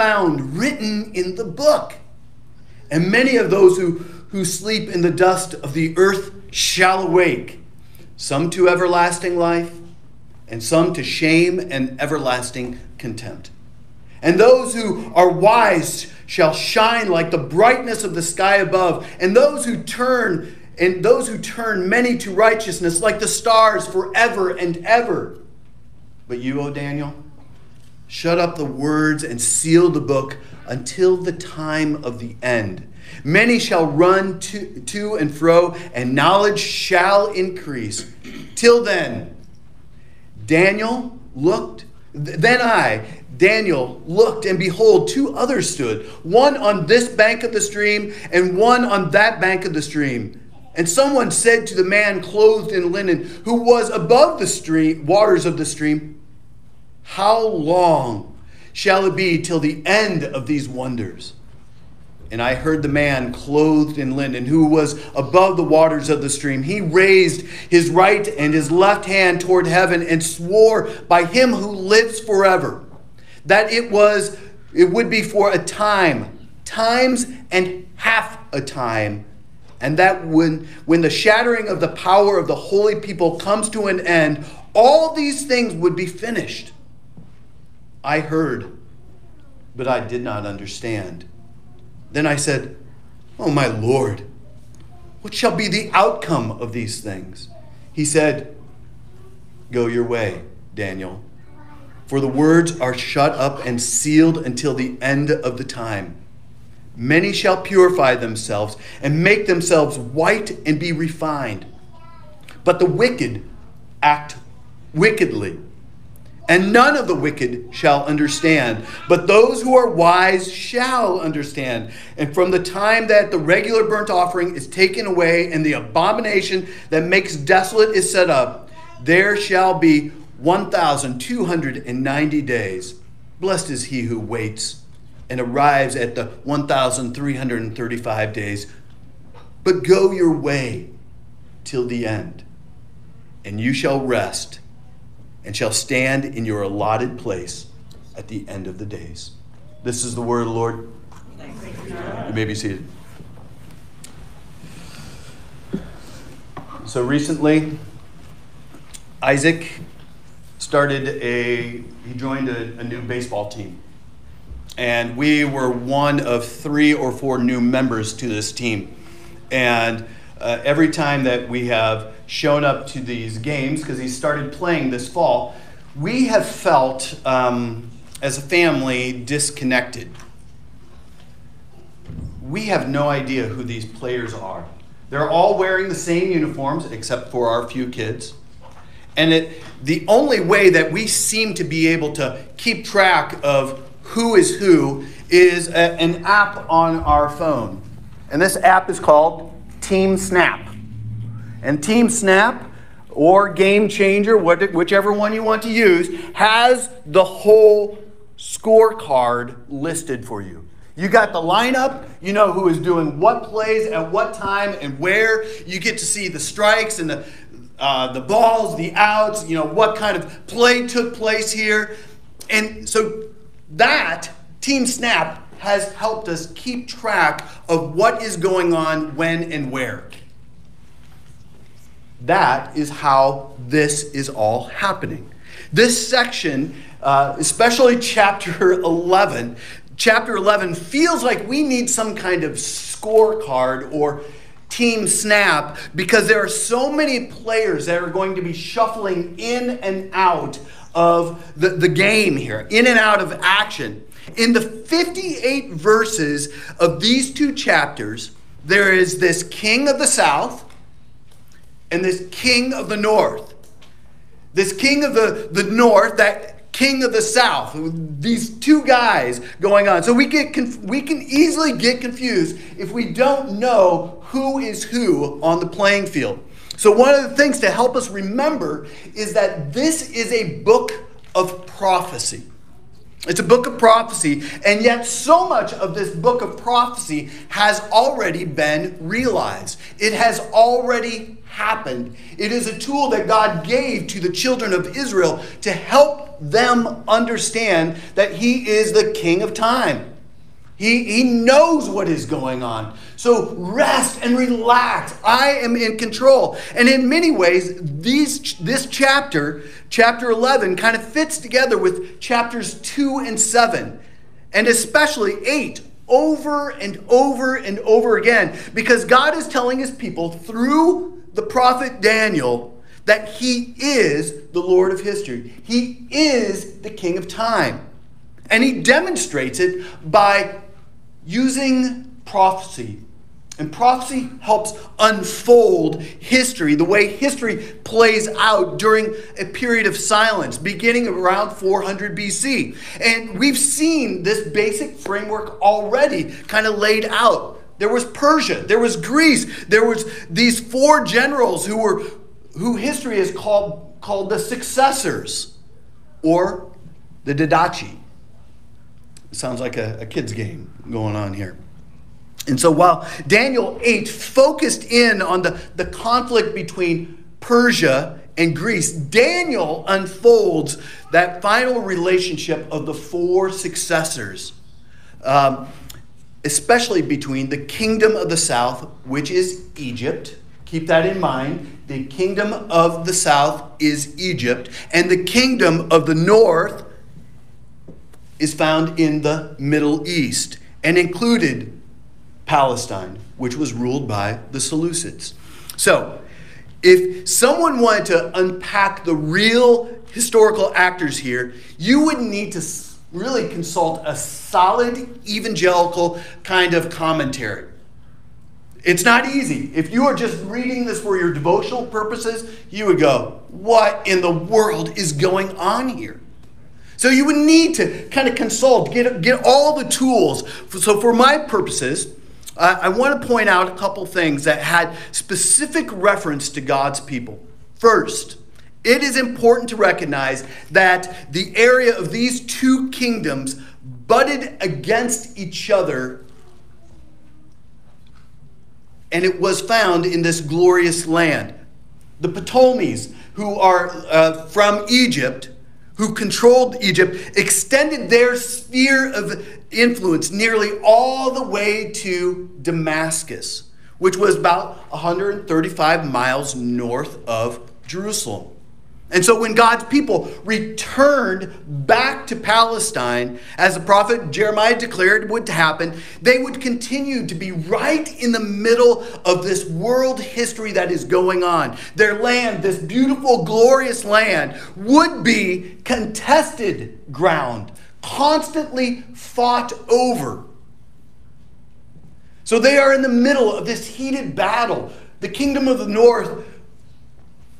found written in the book. And many of those who, who sleep in the dust of the earth shall awake, some to everlasting life, and some to shame and everlasting contempt. And those who are wise shall shine like the brightness of the sky above, and those who turn and those who turn many to righteousness like the stars forever and ever. But you, O Daniel, shut up the words and seal the book until the time of the end. Many shall run to, to and fro, and knowledge shall increase. Till then, Daniel looked, then I, Daniel looked, and behold, two others stood, one on this bank of the stream, and one on that bank of the stream. And someone said to the man clothed in linen, who was above the stream, waters of the stream, How long shall it be till the end of these wonders? And I heard the man clothed in linen, who was above the waters of the stream. He raised his right and his left hand toward heaven and swore by him who lives forever that it was it would be for a time, times and half a time, and that when when the shattering of the power of the holy people comes to an end, all these things would be finished. I heard, but I did not understand. Then I said, "Oh my Lord, what shall be the outcome of these things?" He said, "Go your way, Daniel." For the words are shut up and sealed until the end of the time. Many shall purify themselves and make themselves white and be refined. But the wicked act wickedly. And none of the wicked shall understand, but those who are wise shall understand. And from the time that the regular burnt offering is taken away and the abomination that makes desolate is set up, there shall be 1,290 days. Blessed is he who waits and arrives at the 1,335 days. But go your way till the end, and you shall rest and shall stand in your allotted place at the end of the days. This is the word of the Lord. You may be seated. So recently, Isaac started a, he joined a, a new baseball team. And we were one of three or four new members to this team. And uh, every time that we have shown up to these games, because he started playing this fall, we have felt um, as a family disconnected. We have no idea who these players are. They're all wearing the same uniforms, except for our few kids. And it, the only way that we seem to be able to keep track of who is who is a, an app on our phone. And this app is called Team Snap. And Team Snap or Game Changer, whichever one you want to use, has the whole scorecard listed for you. You got the lineup, you know who is doing what plays at what time and where. You get to see the strikes and the, uh, the balls, the outs, you know, what kind of play took place here. And so that, Team Snap, has helped us keep track of what is going on when and where. That is how this is all happening. This section, uh, especially chapter 11, chapter 11 feels like we need some kind of scorecard or team snap because there are so many players that are going to be shuffling in and out of the, the game here, in and out of action. In the 58 verses of these two chapters, there is this king of the south and this king of the north. This king of the, the north that king of the south these two guys going on. So we get conf- we can easily get confused if we don't know who is who on the playing field. So one of the things to help us remember is that this is a book of prophecy it's a book of prophecy and yet so much of this book of prophecy has already been realized it has already happened. It is a tool that God gave to the children of Israel to help them understand that He is the King of time. He, he knows what is going on. So rest and relax. I am in control. And in many ways, these, this chapter, chapter 11, kind of fits together with chapters 2 and 7, and especially 8, over and over and over again, because God is telling his people through the prophet Daniel that he is the Lord of history, he is the King of time. And he demonstrates it by using prophecy. And prophecy helps unfold history, the way history plays out during a period of silence, beginning around 400 BC. And we've seen this basic framework already kind of laid out. There was Persia, there was Greece, there was these four generals who were who history has called called the successors or the Diadochi. Sounds like a, a kid's game going on here. And so while Daniel 8 focused in on the, the conflict between Persia and Greece, Daniel unfolds that final relationship of the four successors, um, especially between the kingdom of the south, which is Egypt. Keep that in mind. The kingdom of the south is Egypt, and the kingdom of the north is found in the Middle East and included Palestine, which was ruled by the Seleucids. So, if someone wanted to unpack the real historical actors here, you would need to really consult a solid evangelical kind of commentary. It's not easy. If you are just reading this for your devotional purposes, you would go, What in the world is going on here? So you would need to kind of consult, get, get all the tools. So for my purposes, uh, I want to point out a couple things that had specific reference to God's people. First, it is important to recognize that the area of these two kingdoms butted against each other, and it was found in this glorious land. The Ptolemies, who are uh, from Egypt, who controlled Egypt, extended their sphere of influence nearly all the way to Damascus, which was about 135 miles north of Jerusalem. And so when God's people returned back to Palestine, as the prophet Jeremiah declared would happen, they would continue to be right in the middle of this world history that is going on. Their land, this beautiful, glorious land, would be contested ground, constantly fought over. So they are in the middle of this heated battle. The kingdom of the north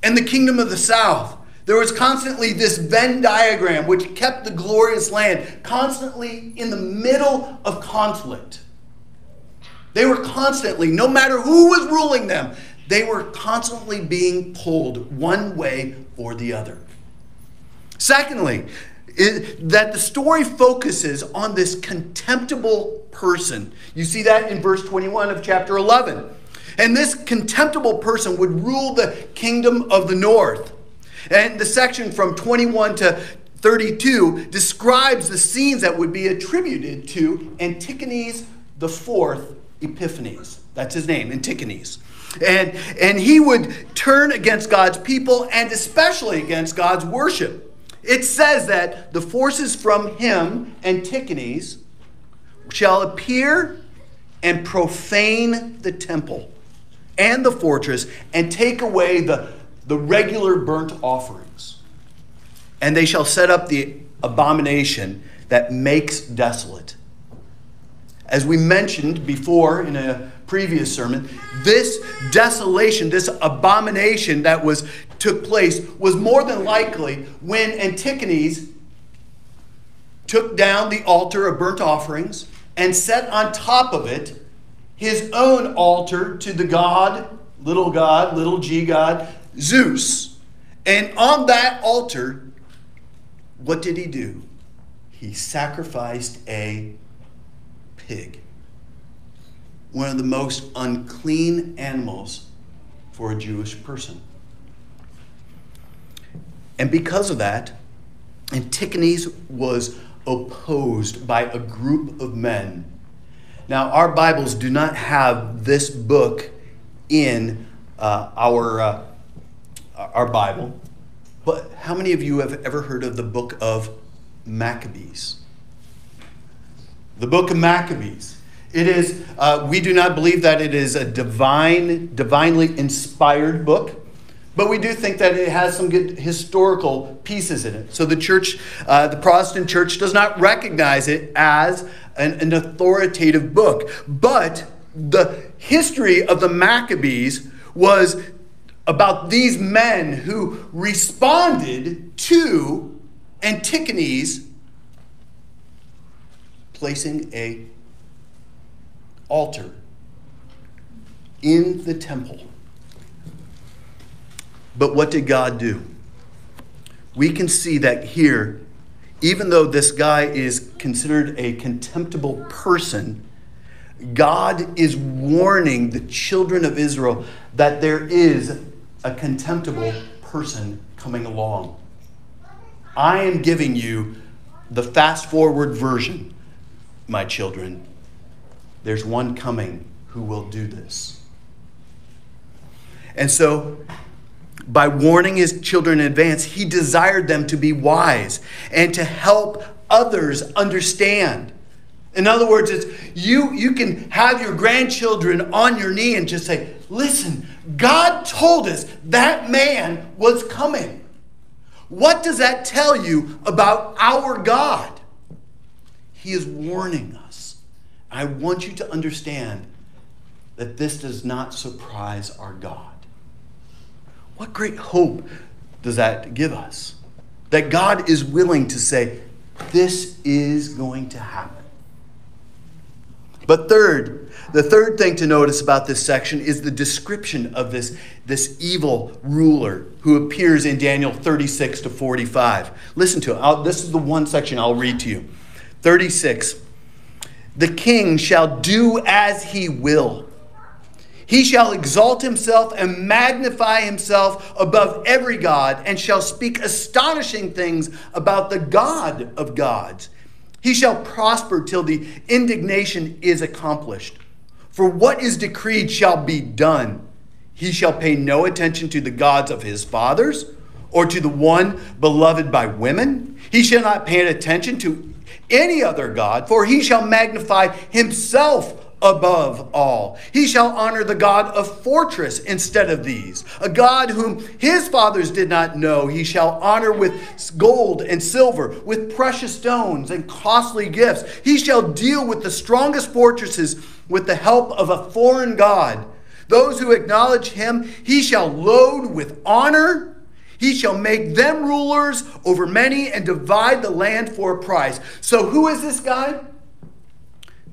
and the kingdom of the south. There was constantly this Venn diagram which kept the glorious land constantly in the middle of conflict. They were constantly, no matter who was ruling them, they were constantly being pulled one way or the other. Secondly, that the story focuses on this contemptible person. You see that in verse 21 of chapter 11. And this contemptible person would rule the kingdom of the north. And the section from 21 to 32 describes the scenes that would be attributed to Antiochus the fourth Epiphanes. That's his name, Antiochus. And, and he would turn against God's people and especially against God's worship. It says that the forces from him, Antiochus, shall appear and profane the temple and the fortress and take away the the regular burnt offerings. And they shall set up the abomination that makes desolate. As we mentioned before in a previous sermon, this desolation, this abomination that was took place was more than likely when Antiochus took down the altar of burnt offerings and set on top of it his own altar to the god, little god, little g god, Zeus. And on that altar, what did he do? He sacrificed a pig, one of the most unclean animals for a Jewish person. And because of that, Antigonus was opposed by a group of men. Now, our Bibles do not have this book in uh, our, uh, our Bible, but how many of you have ever heard of the book of Maccabees? The book of Maccabees. It is, uh, we do not believe that it is a divine, divinely inspired book. But we do think that it has some good historical pieces in it. So the church, uh, the Protestant church, does not recognize it as an, an authoritative book. But the history of the Maccabees was about these men who responded to Antigonus placing a altar in the temple but what did God do? We can see that here, even though this guy is considered a contemptible person, God is warning the children of Israel that there is a contemptible person coming along. I am giving you the fast forward version, my children. There's one coming who will do this. And so by warning his children in advance, he desired them to be wise and to help others understand. In other words, it's you, you can have your grandchildren on your knee and just say, Listen, God told us that man was coming. What does that tell you about our God? He is warning us. I want you to understand that this does not surprise our God. What great hope does that give us? That God is willing to say, this is going to happen. But third, the third thing to notice about this section is the description of this, this evil ruler who appears in Daniel 36 to 45. Listen to it. I'll, this is the one section I'll read to you. 36. The king shall do as he will he shall exalt himself and magnify himself above every God, and shall speak astonishing things about the God of gods. He shall prosper till the indignation is accomplished. For what is decreed shall be done. He shall pay no attention to the gods of his fathers, or to the one beloved by women. He shall not pay attention to any other God, for he shall magnify himself above all. He shall honor the God of fortress instead of these. A God whom his fathers did not know, he shall honor with gold and silver, with precious stones and costly gifts. He shall deal with the strongest fortresses with the help of a foreign God. Those who acknowledge him, he shall load with honor. He shall make them rulers over many and divide the land for a price. So, who is this guy?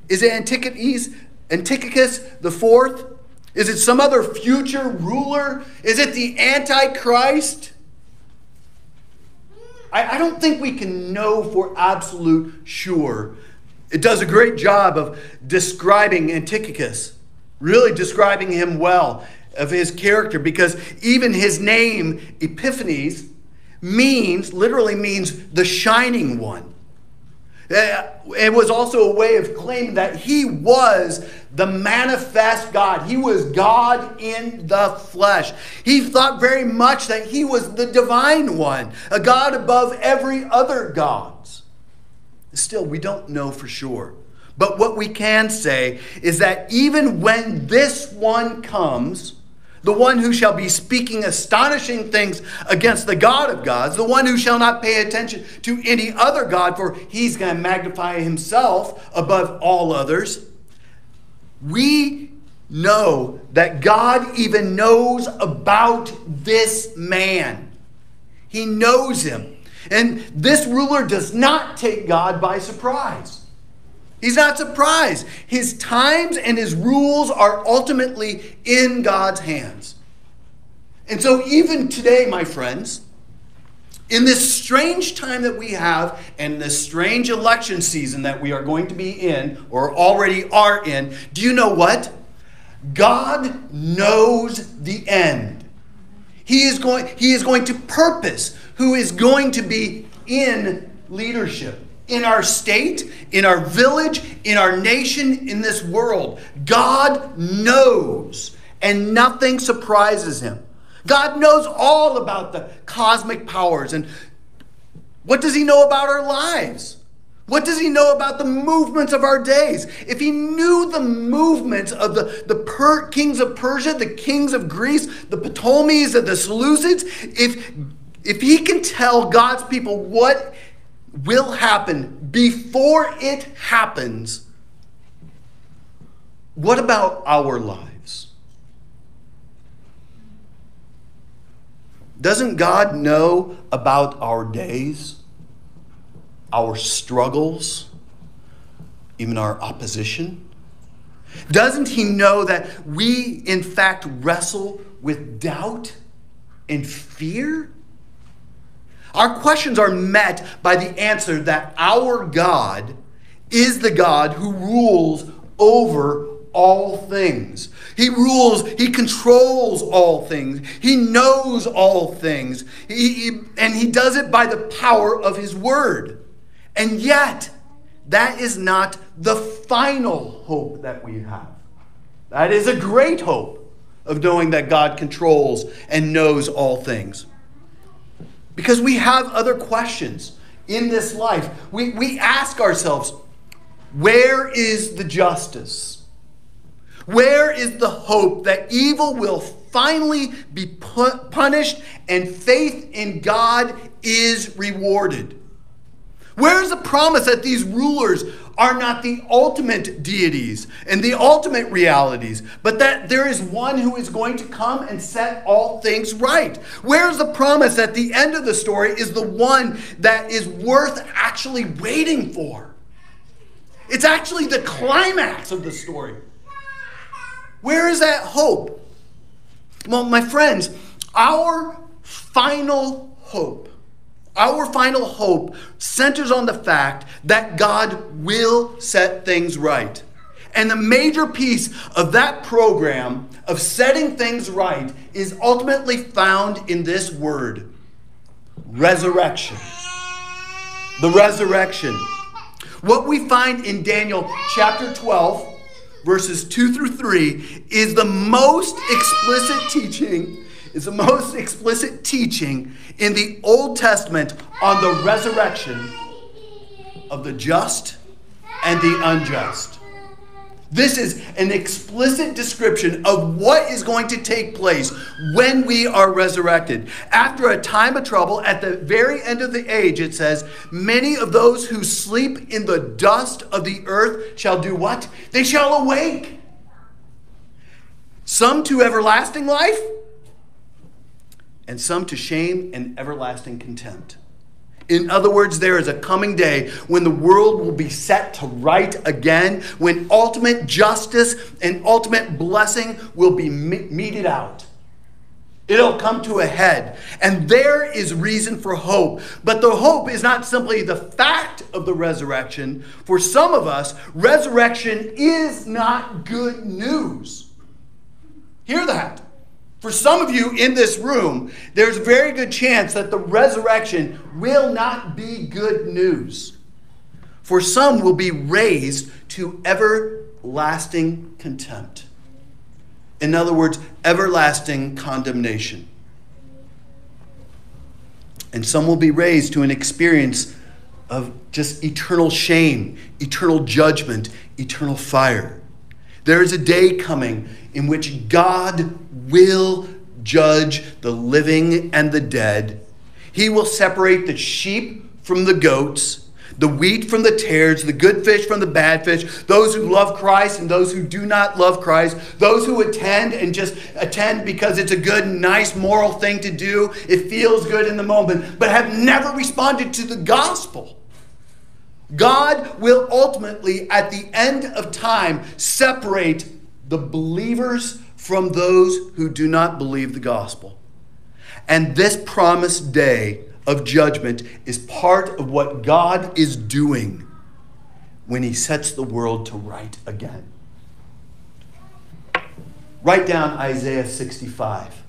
Is it Antigonus, Antiochus the fourth? Is it some other future ruler? Is it the Antichrist? I, I don't think we can know for absolute sure. It does a great job of describing Antiochus, really describing him well, of his character, because even his name, Epiphanes, means, literally means the shining one. Uh, it was also a way of claiming that he was the manifest God. He was God in the flesh. He thought very much that he was the divine one, a God above every other gods. Still, we don't know for sure. But what we can say is that even when this one comes, the one who shall be speaking astonishing things against the God of gods, the one who shall not pay attention to any other God, for he's going to magnify himself above all others. We know that God even knows about this man. He knows him. And this ruler does not take God by surprise. He's not surprised. His times and his rules are ultimately in God's hands. And so, even today, my friends, in this strange time that we have and this strange election season that we are going to be in or already are in, do you know what? God knows the end. He is going, he is going to purpose who is going to be in leadership in our state, in our village, in our nation, in this world. God knows, and nothing surprises him. God knows all about the cosmic powers. And what does he know about our lives? What does he know about the movements of our days? If he knew the movements of the, the per, kings of Persia, the kings of Greece, the Ptolemies, and the Seleucids, if, if he can tell God's people what will happen before it happens, what about our lives? Doesn't God know about our days, our struggles, even our opposition? Doesn't He know that we, in fact, wrestle with doubt and fear? Our questions are met by the answer that our God is the God who rules over all things. He rules, he controls all things, he knows all things, he, he, and he does it by the power of his word. And yet, that is not the final hope that we have. That is a great hope of knowing that God controls and knows all things. Because we have other questions in this life. We, we ask ourselves, where is the justice? Where is the hope that evil will finally be punished and faith in God is rewarded? Where is the promise that these rulers are not the ultimate deities and the ultimate realities, but that there is one who is going to come and set all things right. Where's the promise that the end of the story is the one that is worth actually waiting for? It's actually the climax of the story. Where is that hope? Well, my friends, our final hope our final hope centers on the fact that God will set things right. And the major piece of that program of setting things right is ultimately found in this word resurrection. The resurrection. What we find in Daniel chapter 12, verses 2 through 3, is the most explicit teaching is the most explicit teaching in the Old Testament on the resurrection of the just and the unjust. This is an explicit description of what is going to take place when we are resurrected. After a time of trouble, at the very end of the age, it says, Many of those who sleep in the dust of the earth shall do what? They shall awake. Some to everlasting life, and some to shame and everlasting contempt. In other words, there is a coming day when the world will be set to right again, when ultimate justice and ultimate blessing will be meted out. It'll come to a head. And there is reason for hope. But the hope is not simply the fact of the resurrection. For some of us, resurrection is not good news. Hear that. For some of you in this room, there's a very good chance that the resurrection will not be good news. For some will be raised to everlasting contempt. In other words, everlasting condemnation. And some will be raised to an experience of just eternal shame, eternal judgment, eternal fire. There is a day coming in which God will judge the living and the dead. He will separate the sheep from the goats, the wheat from the tares, the good fish from the bad fish, those who love Christ and those who do not love Christ, those who attend and just attend because it's a good, nice, moral thing to do. It feels good in the moment, but have never responded to the gospel. God will ultimately, at the end of time, separate the believers from those who do not believe the gospel. And this promised day of judgment is part of what God is doing when he sets the world to right again. write down Isaiah 65,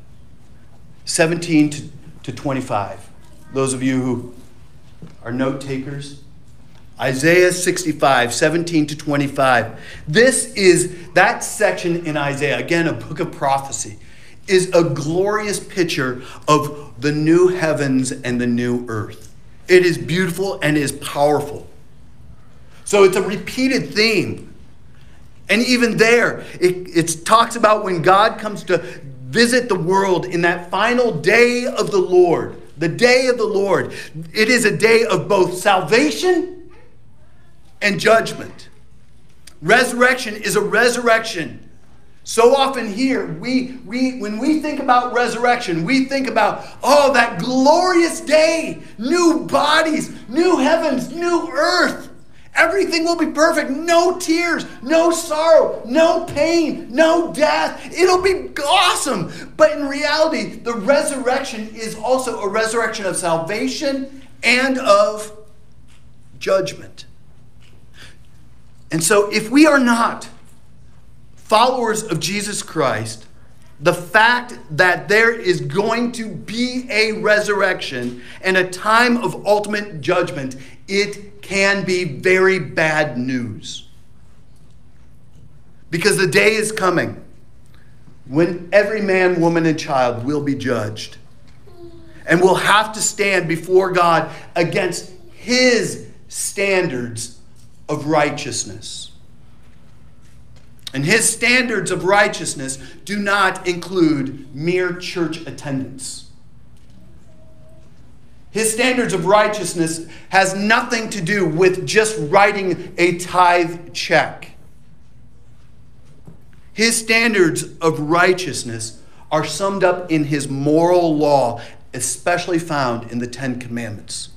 17 to, to 25. Those of you who are note takers, Isaiah 65, 17 to 25. This is that section in Isaiah, again, a book of prophecy, is a glorious picture of the new heavens and the new earth. It is beautiful and is powerful. So it's a repeated theme. And even there, it, it talks about when God comes to visit the world in that final day of the Lord, the day of the Lord. It is a day of both salvation and judgment. Resurrection is a resurrection. So often here, we, we, when we think about resurrection, we think about, oh, that glorious day, new bodies, new heavens, new earth. Everything will be perfect. No tears, no sorrow, no pain, no death. It'll be awesome. But in reality, the resurrection is also a resurrection of salvation and of judgment. And so, if we are not followers of Jesus Christ, the fact that there is going to be a resurrection and a time of ultimate judgment, it can be very bad news. Because the day is coming when every man, woman, and child will be judged and will have to stand before God against his standards of righteousness. And his standards of righteousness do not include mere church attendance. His standards of righteousness has nothing to do with just writing a tithe check. His standards of righteousness are summed up in his moral law, especially found in the Ten Commandments.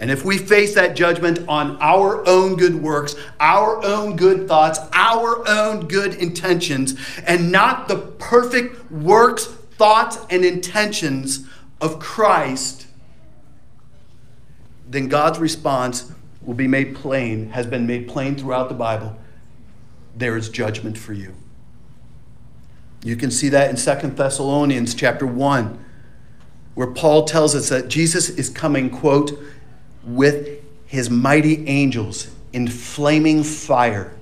And if we face that judgment on our own good works, our own good thoughts, our own good intentions, and not the perfect works, thoughts, and intentions of Christ, then God's response will be made plain, has been made plain throughout the Bible. There is judgment for you. You can see that in Second Thessalonians chapter 1, where Paul tells us that Jesus is coming, quote, with his mighty angels in flaming fire,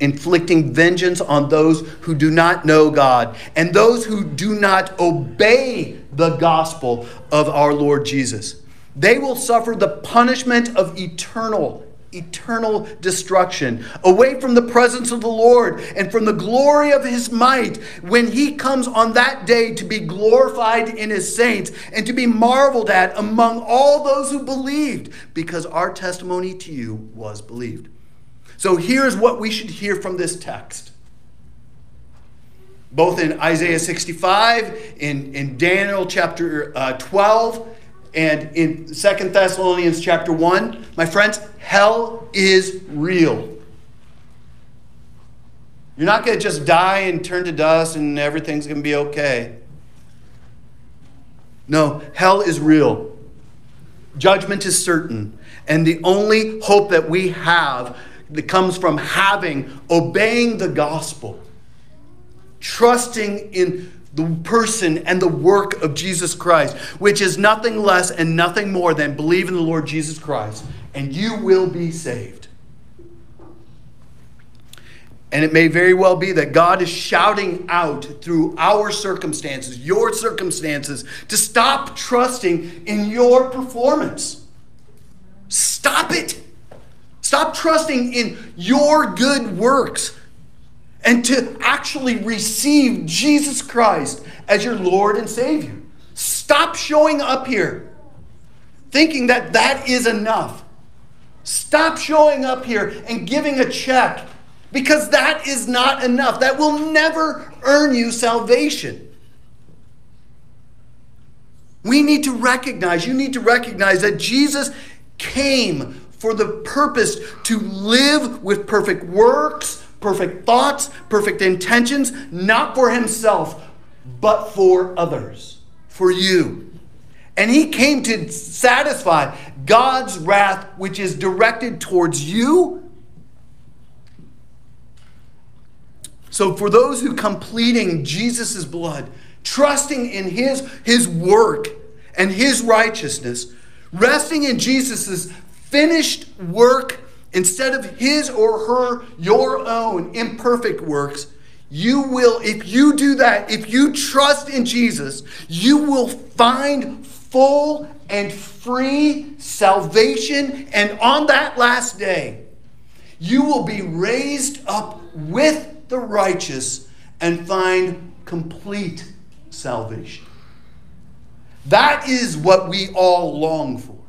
inflicting vengeance on those who do not know God and those who do not obey the gospel of our Lord Jesus. They will suffer the punishment of eternal, eternal destruction, away from the presence of the Lord and from the glory of his might when he comes on that day to be glorified in his saints and to be marveled at among all those who believed, because our testimony to you was believed. So here's what we should hear from this text both in Isaiah 65, in, in Daniel chapter uh, 12, and in Second Thessalonians chapter 1, my friends, hell is real. You're not going to just die and turn to dust and everything's going to be okay. No, hell is real. Judgment is certain. And the only hope that we have that comes from having, obeying the gospel, trusting in the person and the work of Jesus Christ, which is nothing less and nothing more than believe in the Lord Jesus Christ, and you will be saved. And it may very well be that God is shouting out through our circumstances, your circumstances, to stop trusting in your performance. Stop it. Stop trusting in your good works and to actually receive Jesus Christ as your Lord and Savior. Stop showing up here thinking that that is enough. Stop showing up here and giving a check because that is not enough. That will never earn you salvation. We need to recognize, you need to recognize that Jesus came for the purpose to live with perfect works, perfect thoughts, perfect intentions, not for himself, but for others, for you. And he came to satisfy God's wrath, which is directed towards you. So for those who come pleading Jesus' blood, trusting in his, his work and his righteousness, resting in Jesus' finished work instead of his or her, your own imperfect works, you will, if you do that, if you trust in Jesus, you will find full and free salvation. And on that last day, you will be raised up with the righteous and find complete salvation. That is what we all long for.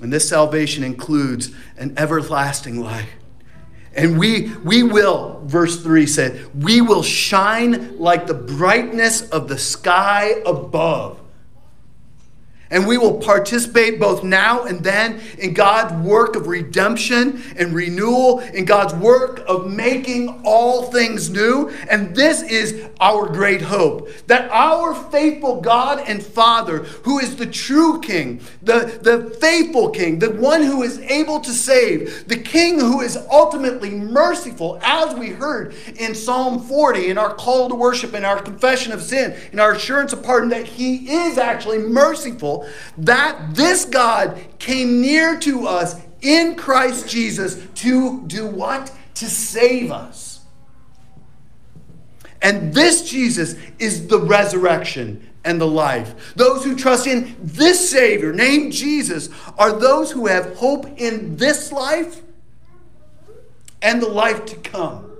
And this salvation includes an everlasting life. And we, we will, verse 3 said, we will shine like the brightness of the sky above and we will participate both now and then in God's work of redemption and renewal, in God's work of making all things new. And this is our great hope that our faithful God and Father, who is the true King, the, the faithful King, the one who is able to save, the King who is ultimately merciful, as we heard in Psalm 40, in our call to worship, in our confession of sin, in our assurance of pardon, that He is actually merciful that this God came near to us in Christ Jesus to do what? To save us. And this Jesus is the resurrection and the life. Those who trust in this Savior, named Jesus, are those who have hope in this life and the life to come.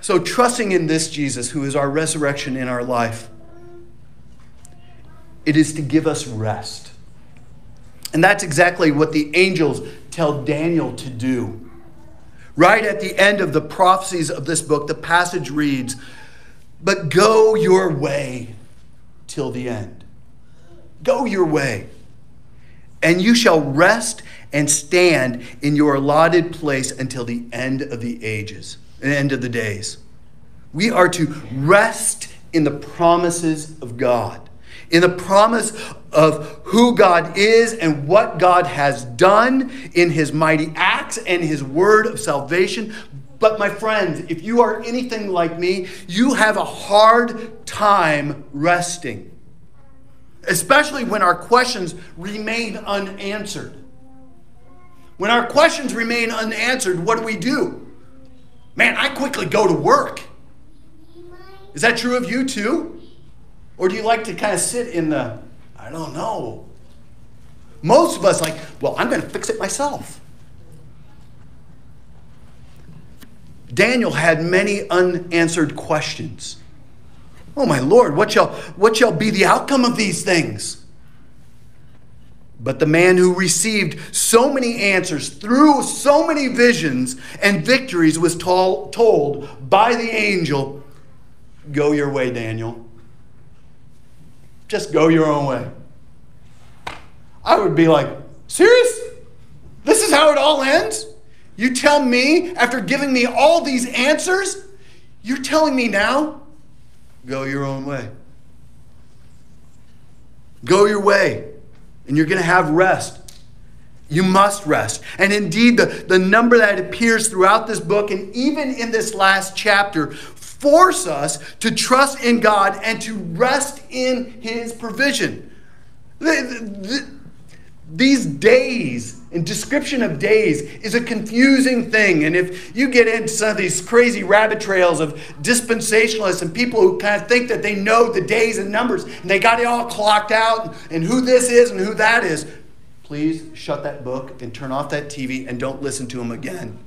So, trusting in this Jesus, who is our resurrection in our life, it is to give us rest. And that's exactly what the angels tell Daniel to do. Right at the end of the prophecies of this book, the passage reads, But go your way till the end. Go your way, and you shall rest and stand in your allotted place until the end of the ages, the end of the days. We are to rest in the promises of God in the promise of who God is and what God has done in his mighty acts and his word of salvation. But, my friends, if you are anything like me, you have a hard time resting, especially when our questions remain unanswered. When our questions remain unanswered, what do we do? Man, I quickly go to work. Is that true of you too? Or do you like to kind of sit in the, I don't know. Most of us like, well, I'm going to fix it myself. Daniel had many unanswered questions. Oh my Lord, what shall, what shall be the outcome of these things? But the man who received so many answers through so many visions and victories was told, told by the angel, Go your way, Daniel. Just go your own way. I would be like, serious? This is how it all ends? You tell me, after giving me all these answers, you're telling me now, go your own way. Go your way, and you're going to have rest. You must rest. And indeed, the, the number that appears throughout this book and even in this last chapter force us to trust in God and to rest in His provision. These days and description of days is a confusing thing. And if you get into some of these crazy rabbit trails of dispensationalists and people who kind of think that they know the days and numbers and they got it all clocked out and who this is and who that is, please shut that book and turn off that TV and don't listen to them again.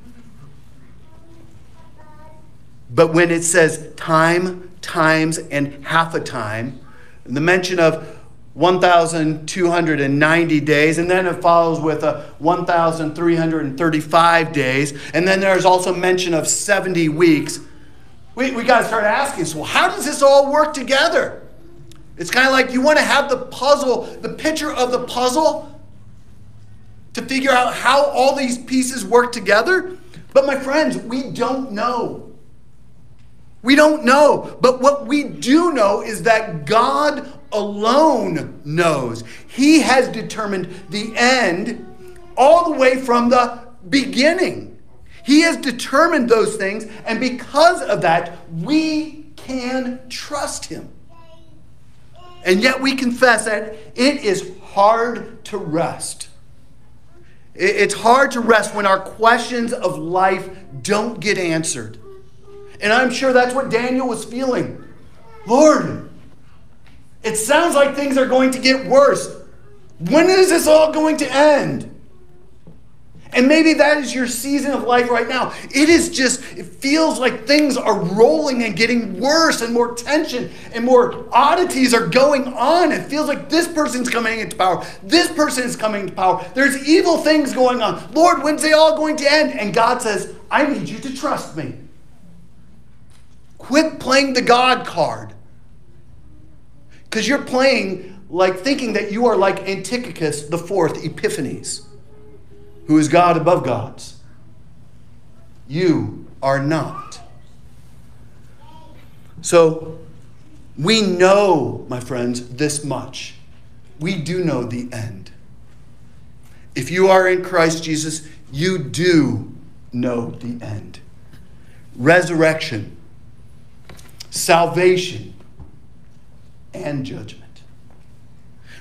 But when it says time, times, and half a time, the mention of 1,290 days, and then it follows with a 1,335 days, and then there's also mention of 70 weeks. We, we got to start asking, so how does this all work together? It's kind of like you want to have the puzzle, the picture of the puzzle to figure out how all these pieces work together. But my friends, we don't know. We don't know. But what we do know is that God alone knows. He has determined the end all the way from the beginning. He has determined those things, and because of that, we can trust Him. And yet we confess that it is hard to rest. It's hard to rest when our questions of life don't get answered. And I'm sure that's what Daniel was feeling. Lord, it sounds like things are going to get worse. When is this all going to end? And maybe that is your season of life right now. It is just, it feels like things are rolling and getting worse, and more tension and more oddities are going on. It feels like this person's coming into power. This person is coming into power. There's evil things going on. Lord, when's they all going to end? And God says, I need you to trust me. Quit playing the God card. Because you're playing like thinking that you are like Antiochus the fourth Epiphanes who is God above gods. You are not. So, we know, my friends, this much. We do know the end. If you are in Christ Jesus, you do know the end. Resurrection, salvation, and judgment.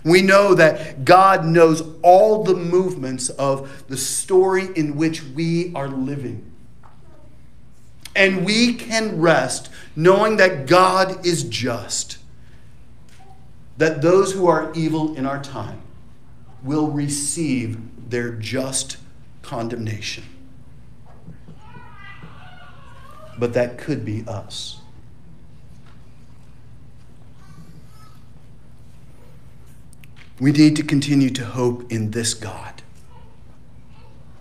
We know that God knows all the movements of the story in which we are living. And we can rest knowing that God is just, that those who are evil in our time will receive their just condemnation. But that could be us. We need to continue to hope in this God.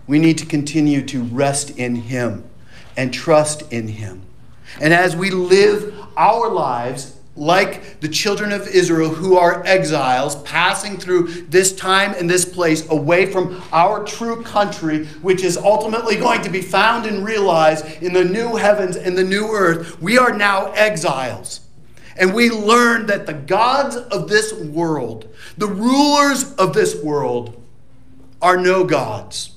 We need to continue to rest in Him and trust in Him. And as we live our lives like the children of Israel who are exiles, passing through this time and this place away from our true country, which is ultimately going to be found and realized in the new heavens and the new earth, we are now exiles. And we learn that the gods of this world, the rulers of this world, are no gods,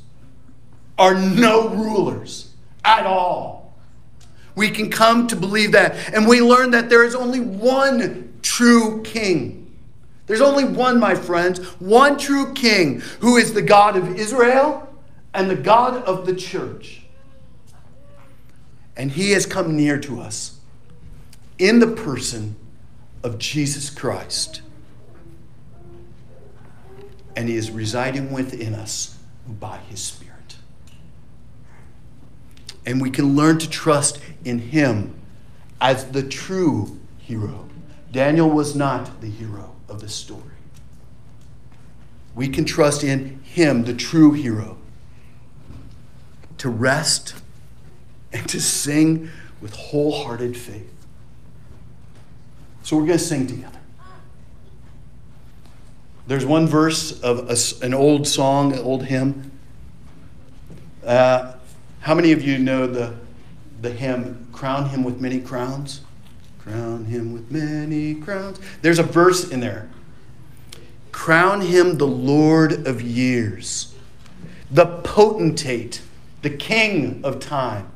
are no rulers at all. We can come to believe that. And we learn that there is only one true king. There's only one, my friends, one true king who is the God of Israel and the God of the church. And he has come near to us in the person of Jesus Christ. And He is residing within us by His Spirit. And we can learn to trust in Him as the true hero. Daniel was not the hero of the story. We can trust in Him, the true hero, to rest and to sing with wholehearted faith. So we're going to sing together. There's one verse of a, an old song, an old hymn. Uh, how many of you know the, the hymn, Crown Him with Many Crowns? Crown Him with many crowns. There's a verse in there. Crown Him the Lord of years, the potentate, the King of time,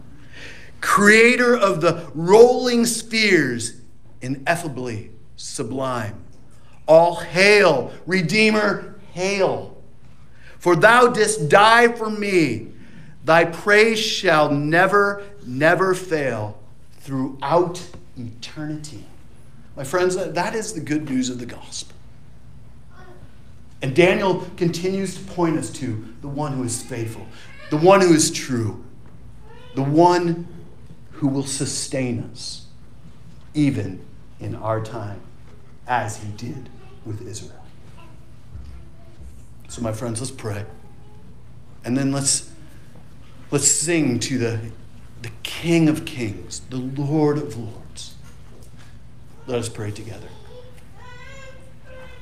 creator of the rolling spheres ineffably sublime. All hail, Redeemer, hail. For thou didst die for me. Thy praise shall never, never fail throughout eternity. My friends, uh, that is the good news of the gospel. And Daniel continues to point us to the one who is faithful, the one who is true, the one who will sustain us, even in our time as he did with Israel. So, my friends, let's pray. And then let's, let's sing to the, the King of Kings, the Lord of Lords. Let us pray together.